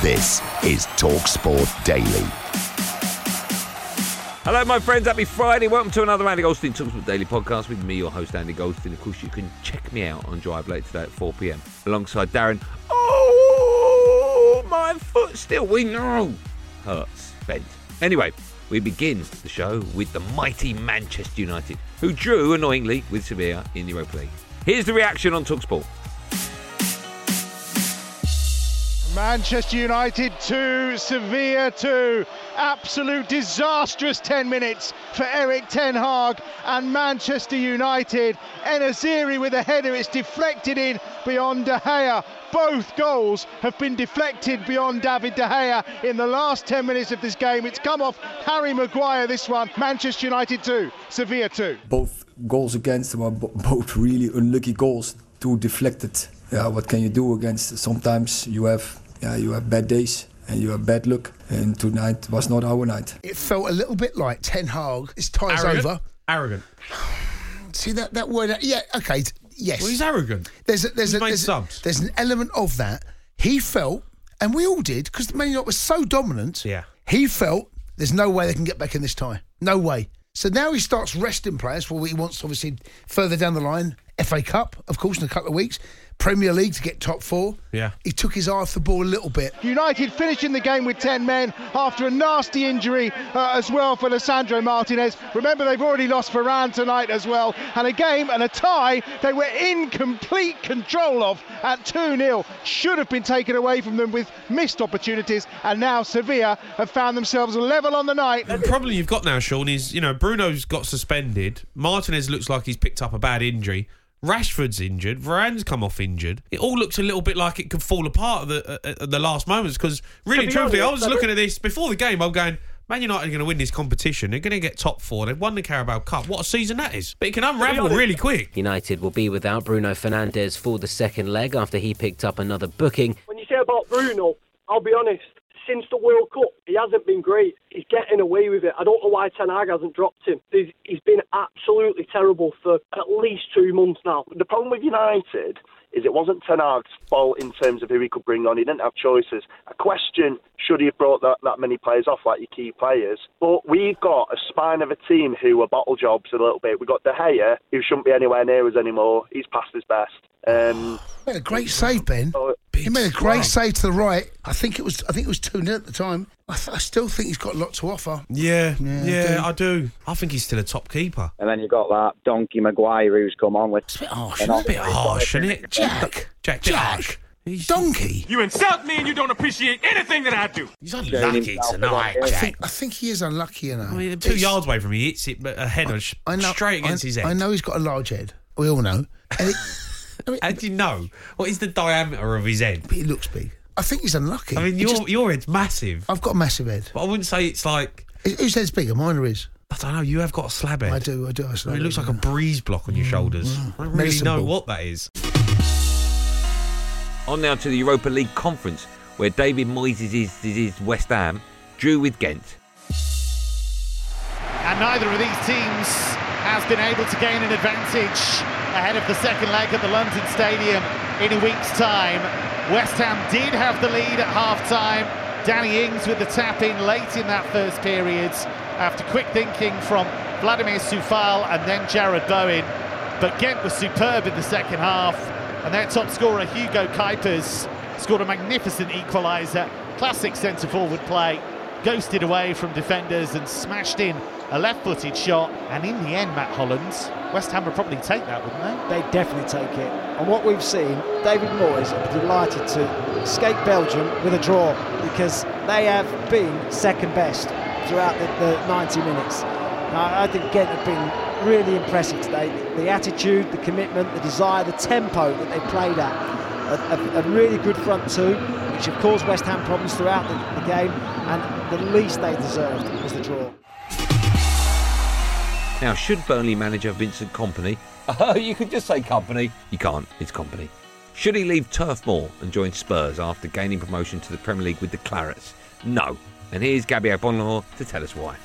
This is TalkSport Daily. Hello, my friends. Happy Friday. Welcome to another Andy Goldstein Talksport Daily podcast with me, your host, Andy Goldstein. Of course, you can check me out on Drive Late today at 4 pm alongside Darren. Oh, my foot still, we know, hurts, bent. Anyway, we begin the show with the mighty Manchester United, who drew, annoyingly, with Sevilla in the Europa League. Here's the reaction on Talksport. Manchester United 2, Sevilla 2. Absolute disastrous 10 minutes for Erik Ten Hag and Manchester United. En-Nesyri with a header, it's deflected in beyond De Gea. Both goals have been deflected beyond David De Gea in the last 10 minutes of this game. It's come off Harry Maguire, this one. Manchester United 2, Sevilla 2. Both goals against were bo- both really unlucky goals, two deflected. Yeah, what can you do against? Sometimes you have yeah, you have bad days and you have bad luck. And tonight was not our night. It felt a little bit like Ten Hag. His tie's Arrogant? over. Arrogant. See that that word? Yeah. Okay. Yes. Well, he's arrogant. There's a, there's He's a, made there's, subs. there's an element of that. He felt, and we all did, because Man United was so dominant. Yeah. He felt there's no way they can get back in this tie. No way. So now he starts resting players. for what he wants obviously further down the line, FA Cup, of course, in a couple of weeks, Premier League to get top four. Yeah. He took his eye off the ball a little bit. United finishing the game with 10 men after a nasty injury uh, as well for Lisandro Martinez. Remember, they've already lost Varane tonight as well. And a game and a tie they were in complete control of at 2 0. Should have been taken away from them with missed opportunities. And now Sevilla have found themselves level on the night. The problem you've got now, Sean, is you know Bruno's got suspended. Martinez looks like he's picked up a bad injury. Rashford's injured. Varane's come off injured. It all looks a little bit like it could fall apart at the, at, at the last moments. Because really, be truthfully, I was I looking at this before the game. I'm going, Man United are going to win this competition. They're going to get top four. They've won the Carabao Cup. What a season that is! But it can unravel honest- really quick. United will be without Bruno Fernandes for the second leg after he picked up another booking. When you say about Bruno, I'll be honest. Since the World Cup, he hasn't been great. He's getting away with it. I don't know why Ten Hag hasn't dropped him. He's, he's been absolutely terrible for at least two months now. The problem with United is it wasn't Ten Hag's fault in terms of who he could bring on. He didn't have choices. A question should he have brought that, that many players off like your key players. But we've got a spine of a team who are bottle jobs a little bit. We've got De Gea, who shouldn't be anywhere near us anymore. He's past his best. Um, a great save, Ben. He made a great save to the right. I think it was. I think it was two 0 at the time. I, th- I still think he's got a lot to offer. Yeah, Yeah, yeah, I I do. I think he's still a top keeper. And then you've got that donkey Maguire who's come on with. It's a bit harsh. A bit harsh, isn't it? Jack, Jack, Jack, donkey. You insult me and you don't appreciate anything that I do. He's unlucky tonight, I Jack. think, I think he is unlucky, you know. I mean, two It's- yards away from me, he hits it but a header sh- I know, straight against I, his head. I know he's got a large head. We all know. And it, How do you know? What is the diameter of his head? But he looks big. I think he's unlucky. I mean, He your just- your head's massive, I've got a massive head. but I wouldn't say it's like Whose whose head's bigger? Mine or his? I don't know. You have got a slab head. I do. I do. I, I mean, it looks like a breeze block on your mm, shoulders. Mm. I don't really Medicine know ball. what that is. On now to the Europa League conference, where David Moyes' is, is, is West Ham drew with Ghent. and neither of these teams has been able to gain an advantage ahead of the second leg at the London Stadium in a week's time. West Ham did have the lead at half time. Danny Ings with the tap in late in that first period after quick thinking from Vladimir Coufal and then Jarrod Bowen. But Ghent was superb in the second half, and their top scorer Hugo Cuypers scored a magnificent equaliser. Classic centre forward play. Ghosted away from defenders and smashed in a left footed shot. And in the end, Matt Hollands, West Ham would probably take that, wouldn't they? They'd definitely take it. And what we've seen, David Moyes be delighted to escape Belgium with a draw because they have been second best throughout the, the 90 minutes. Now, I think Ghent have been really impressive today. The attitude, the commitment, the desire, the tempo that they played at. A, a, a really good front two, which have caused West Ham problems throughout the, the game, and the least they deserved was the draw. Now, should Burnley manager Vincent Kompany, oh, you could just say Company, you can't, it's Company. Should he leave Turf Moor and join Spurs after gaining promotion to the Premier League with the Clarets? No. And here's Gabby Agbonlahor to tell us why.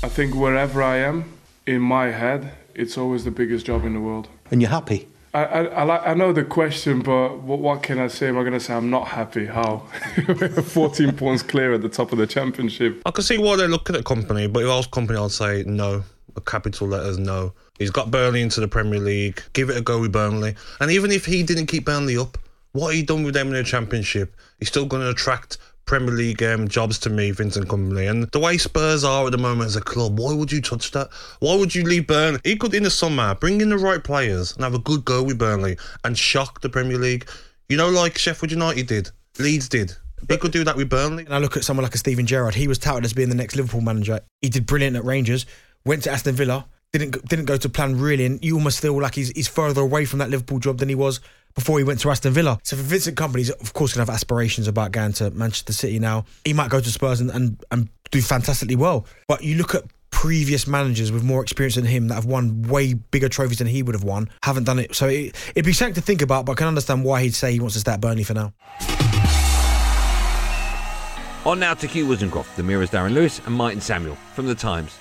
I think wherever I am, in my head, it's always the biggest job in the world. And you're happy? I, I, I, like, I know the question, but what, what can I say? Am I going to say I'm not happy? How? 14 points clear at the top of the championship. I can see why they're looking at Kompany, but if I was Kompany, I'd say no. A capital letters no. He's got Burnley into the Premier League. Give it a go with Burnley. And even if he didn't keep Burnley up, what he done with them in the Championship, he's still going to attract Premier League um, jobs to me, Vincent Kompany. And the way Spurs are at the moment as a club, why would you touch that? Why would you leave Burnley? He could, in the summer, bring in the right players and have a good go with Burnley and shock the Premier League. You know, like Sheffield United did, Leeds did. He could do that with Burnley. And I look at someone like a Steven Gerrard. He was touted as being the next Liverpool manager. He did brilliant at Rangers, went to Aston Villa, didn't didn't go to plan really, and you almost feel like he's he's further away from that Liverpool job than he was before he went to Aston Villa. So for Vincent Kompany, he's of course going to have aspirations about going to Manchester City now. He might go to Spurs and, and, and do fantastically well. But you look at previous managers with more experience than him that have won way bigger trophies than he would have won, haven't done it. So it, it'd be something to think about, but I can understand why he'd say he wants to stay at Burnley for now. On now to Hugh Woozencroft, the Mirror's Darren Lewis, and Martin Samuel from The Times.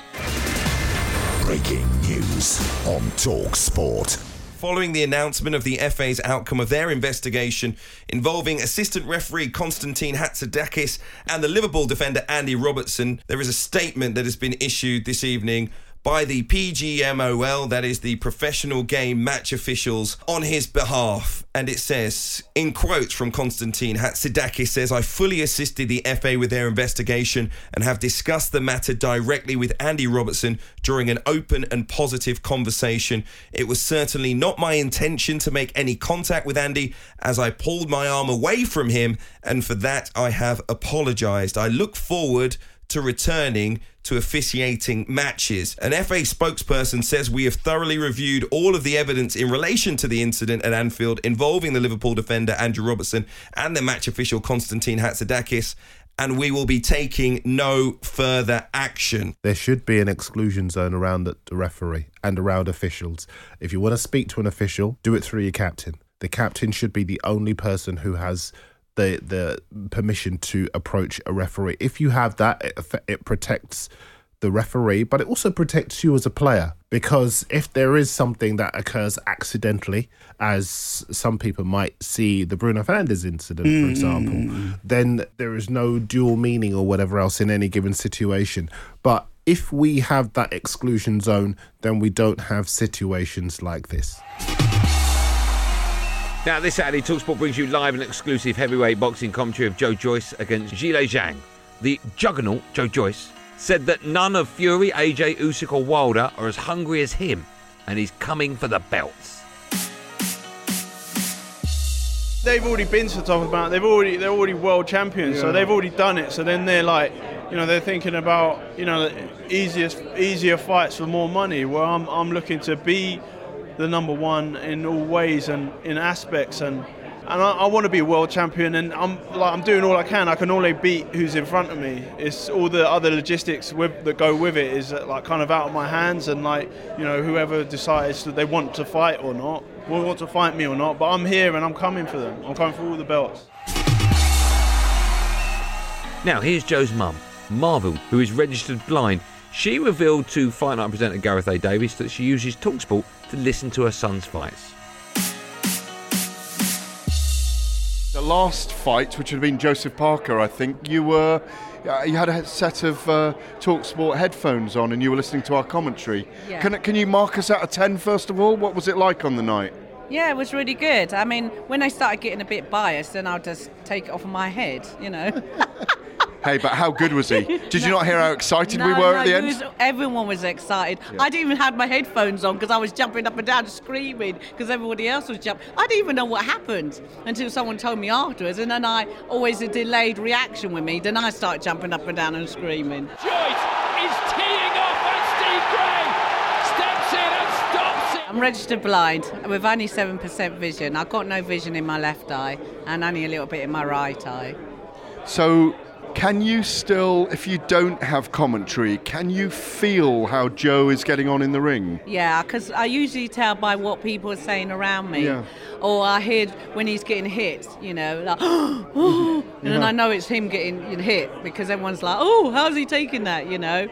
Breaking news on Talk Sport. Following the announcement of the FA's outcome of their investigation involving assistant referee Konstantin Hatzidakis and the Liverpool defender Andy Robertson, there is a statement that has been issued this evening by the PGMOL, that is the professional game match officials, on his behalf. And it says, in quotes from Konstantin Hatzidakis says, I fully assisted the FA with their investigation and have discussed the matter directly with Andy Robertson during an open and positive conversation. It was certainly not my intention to make any contact with Andy as I pulled my arm away from him, and for that I have apologised. I look forward to returning to officiating matches. An FA spokesperson says we have thoroughly reviewed all of the evidence in relation to the incident at Anfield involving the Liverpool defender Andrew Robertson and the match official Konstantin Hatzidakis. And we will be taking no further action. There should be an exclusion zone around the referee and around officials. If you want to speak to an official, do it through your captain. The captain should be the only person who has the the permission to approach a referee. If you have that, it, it protects the referee, but it also protects you as a player because if there is something that occurs accidentally, as some people might see the Bruno Fernandes incident, for example, mm. then there is no dual meaning or whatever else in any given situation. But if we have that exclusion zone, then we don't have situations like this. Now, this Saturday, Talksport brings you live and exclusive heavyweight boxing commentary of Joe Joyce against Zhilei Zhang. The juggernaut, Joe Joyce, said that none of Fury, AJ, Usyk or Wilder are as hungry as him, and he's coming for the belts. They've already been to the top of the mountain. They've already they're already world champions, so they've already done it. So then they're like, you know, they're thinking about you know easiest easier fights for more money. Where I'm I'm looking to be the number one in all ways and in aspects and. And I, I want to be a world champion, and I'm like I'm doing all I can. I can only beat who's in front of me. It's all the other logistics with, that go with it is like kind of out of my hands, and like you know whoever decides that they want to fight or not, will want to fight me or not. But I'm here and I'm coming for them. I'm coming for all the belts. Now, here's Joe's mum, Marvel, who is registered blind. She revealed to Fight Night presenter Gareth A. Davis that she uses Talksport to listen to her son's fights. The last fight, which had been Joseph Parker, I think you were. uh, You had a set of uh, Talksport headphones on, and you were listening to our commentary. Yeah. Can can you mark us out of ten first of all? What was it like on the night? Yeah, it was really good. I mean, when I started getting a bit biased, then I'll just take it off of my head, you know. Hey, but how good was he? Did you not hear how excited we were no, at the end? was- everyone was excited. Yeah. I didn't even have my headphones on because I was jumping up and down screaming because everybody else was jumping. I didn't even know what happened until someone told me afterwards, and then I always a delayed reaction with me. Then I start jumping up and down and screaming. Joyce is teeing off and Steve Gray steps in and stops it. I'm registered blind with only 7% vision. I've got no vision in my left eye and only a little bit in my right eye. So, can you still, if you don't have commentary, can you feel how Joe is getting on in the ring? Yeah, because I usually tell by what people are saying around me. Yeah. Or I hear when he's getting hit, you know, like, and then Yeah. I know it's him getting hit because everyone's like, oh, how's he taking that, you know?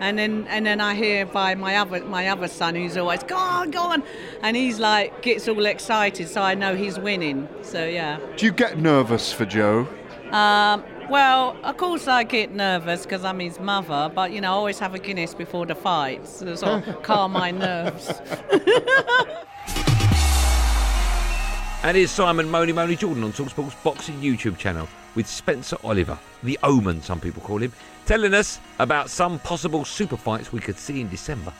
And then and then I hear by my other my other son who's always go on, go on, and he's like gets all excited, so I know he's winning. So yeah. Do you get nervous for Joe? Um, well, of course I get nervous because I'm his mother, but you know I always have a Guinness before the fights to sort of calm my nerves. And here's Simon Money Money Jordan on Talksport's boxing YouTube channel with Spencer Oliver, the Omen, some people call him, telling us about some possible super fights we could see in December.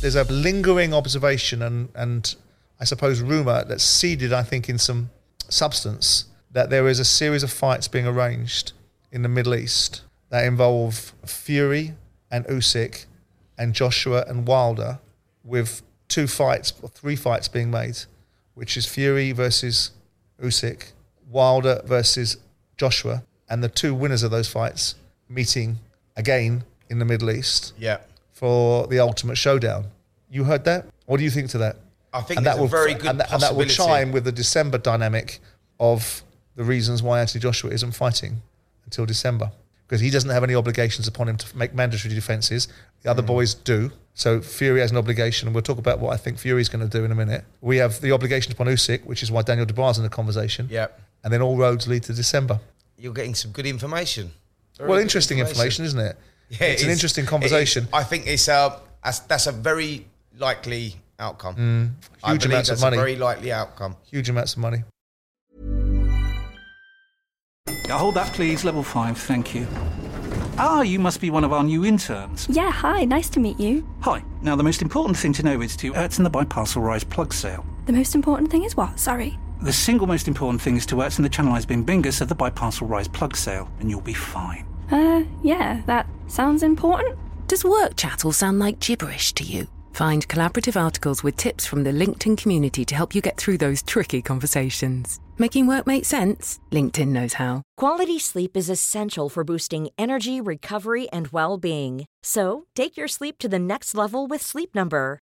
there's a lingering observation and, and I suppose rumour that's seeded, I think, in some substance that there is a series of fights being arranged in the Middle East that involve Fury and Usyk and Joshua and Wilder, with two fights or three fights being made, which is Fury versus Usyk, Wilder versus Joshua, and the two winners of those fights meeting again in the Middle East Yeah. for the ultimate showdown. You heard that? What do you think to that? I think and that a will, very good and that, and that will chime with the December dynamic of the reasons why Anthony Joshua isn't fighting until December because he doesn't have any obligations upon him to make mandatory defences. The Mm. other boys do. So Fury has an obligation, and we'll talk about what I think Fury's going to do in a minute. We have the obligation upon Usyk, which is why Daniel Dubois in the conversation. Yeah. And then all roads lead to December. You're getting some good information. Very well, good interesting information. isn't it? Yeah, it's it an interesting conversation. I think it's uh, that's, that's a very likely outcome. Mm, huge believe amounts of money. A very likely outcome. Huge amounts of money. Now hold that, please. Level five, thank you. Ah, you must be one of our new interns. Yeah, hi, nice to meet you. Hi. Now, the most important thing to know is to Ertzen the Biparcel Rise plug sale. The most important thing is what? Sorry. The single most important thing is to Ertzen the channelized bin bingus of the Biparcel Rise plug sale, and you'll be fine. Uh, yeah, that sounds important. Does work chat all sound like gibberish to you? Find collaborative articles with tips from the LinkedIn community to help you get through those tricky conversations. Making work make sense? LinkedIn knows how. Quality sleep is essential for boosting energy, recovery, and well being. So, take your sleep to the next level with Sleep Number.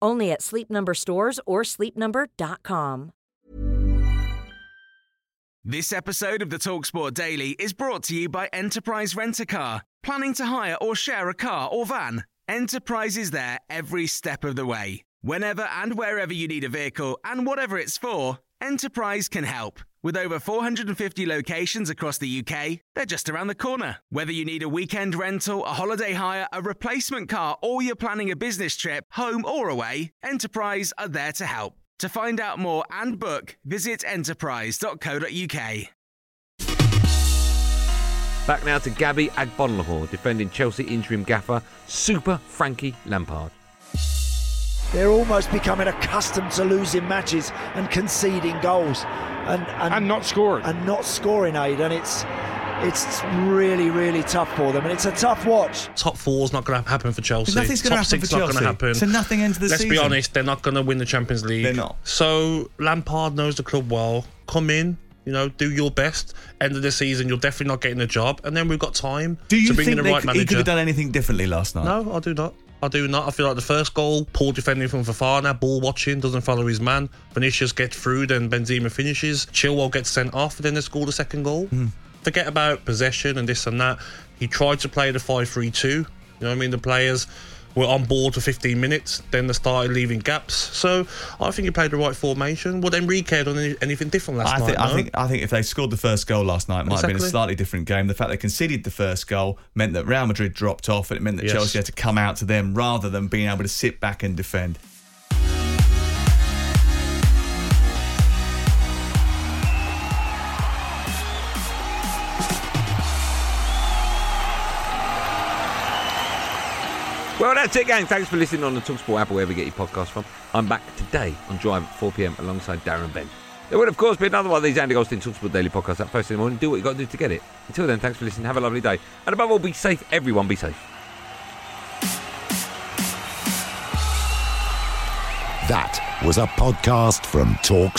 Only at Sleep Number stores or sleepnumber.com. This episode of the Talksport Daily is brought to you by Enterprise Rent a Car. Planning to hire or share a car or van? Enterprise is there every step of the way. Whenever and wherever you need a vehicle and whatever it's for, Enterprise can help. With over 450 locations across the UK, they're just around the corner. Whether you need a weekend rental, a holiday hire, a replacement car, or you're planning a business trip, home or away, Enterprise are there to help. To find out more and book, visit enterprise.co.uk. Back now to Gabby Agbonlahor defending Chelsea interim gaffer Super Frankie Lampard. They're almost becoming accustomed to losing matches and conceding goals, and and, not scoring, and not scoring, Aid, and it's it's really really tough for them, and it's a tough watch. Top four's not going to happen for Chelsea. Nothing's gonna happen six for not going to Chelsea. happen. So nothing ends the Let's be honest, they're not going to win the Champions League. They're not. So Lampard knows the club well. Come in, you know, do your best. End of the season, you're definitely not getting the job, and then we've got time Do you to bring think in the right c- manager. he could have done anything differently last night? No, I do not. I do not. I feel like the first goal, poor defending from Fofana, ball watching, doesn't follow his man. Vinicius gets through, then Benzema finishes. Chilwell gets sent off, then they score the second goal. Hmm. Forget about possession and this and that. He tried to play the 5 3 2. You know what I mean? The players were on board for 15 minutes, then they started leaving gaps. So I think he played the right formation. Would Enrique had done any, anything different last I night? think, I think I think if they scored the first goal last night, it might have been a slightly different game. The fact they conceded the first goal meant that Real Madrid dropped off, and it meant that Yes. Chelsea had to come out to them rather than being able to sit back and defend. Well, that's it, gang. Thanks for listening on the Talksport app, wherever you get your podcast from. I'm back today on Drive at 4 pm alongside Darren Bent. There will, of course, be another one of these Andy Goldstein Talksport daily podcasts up first in the morning. Do what you got to do to get it. Until then, thanks for listening. Have a lovely day. And above all, be safe. Everyone be safe. That was a podcast from Talk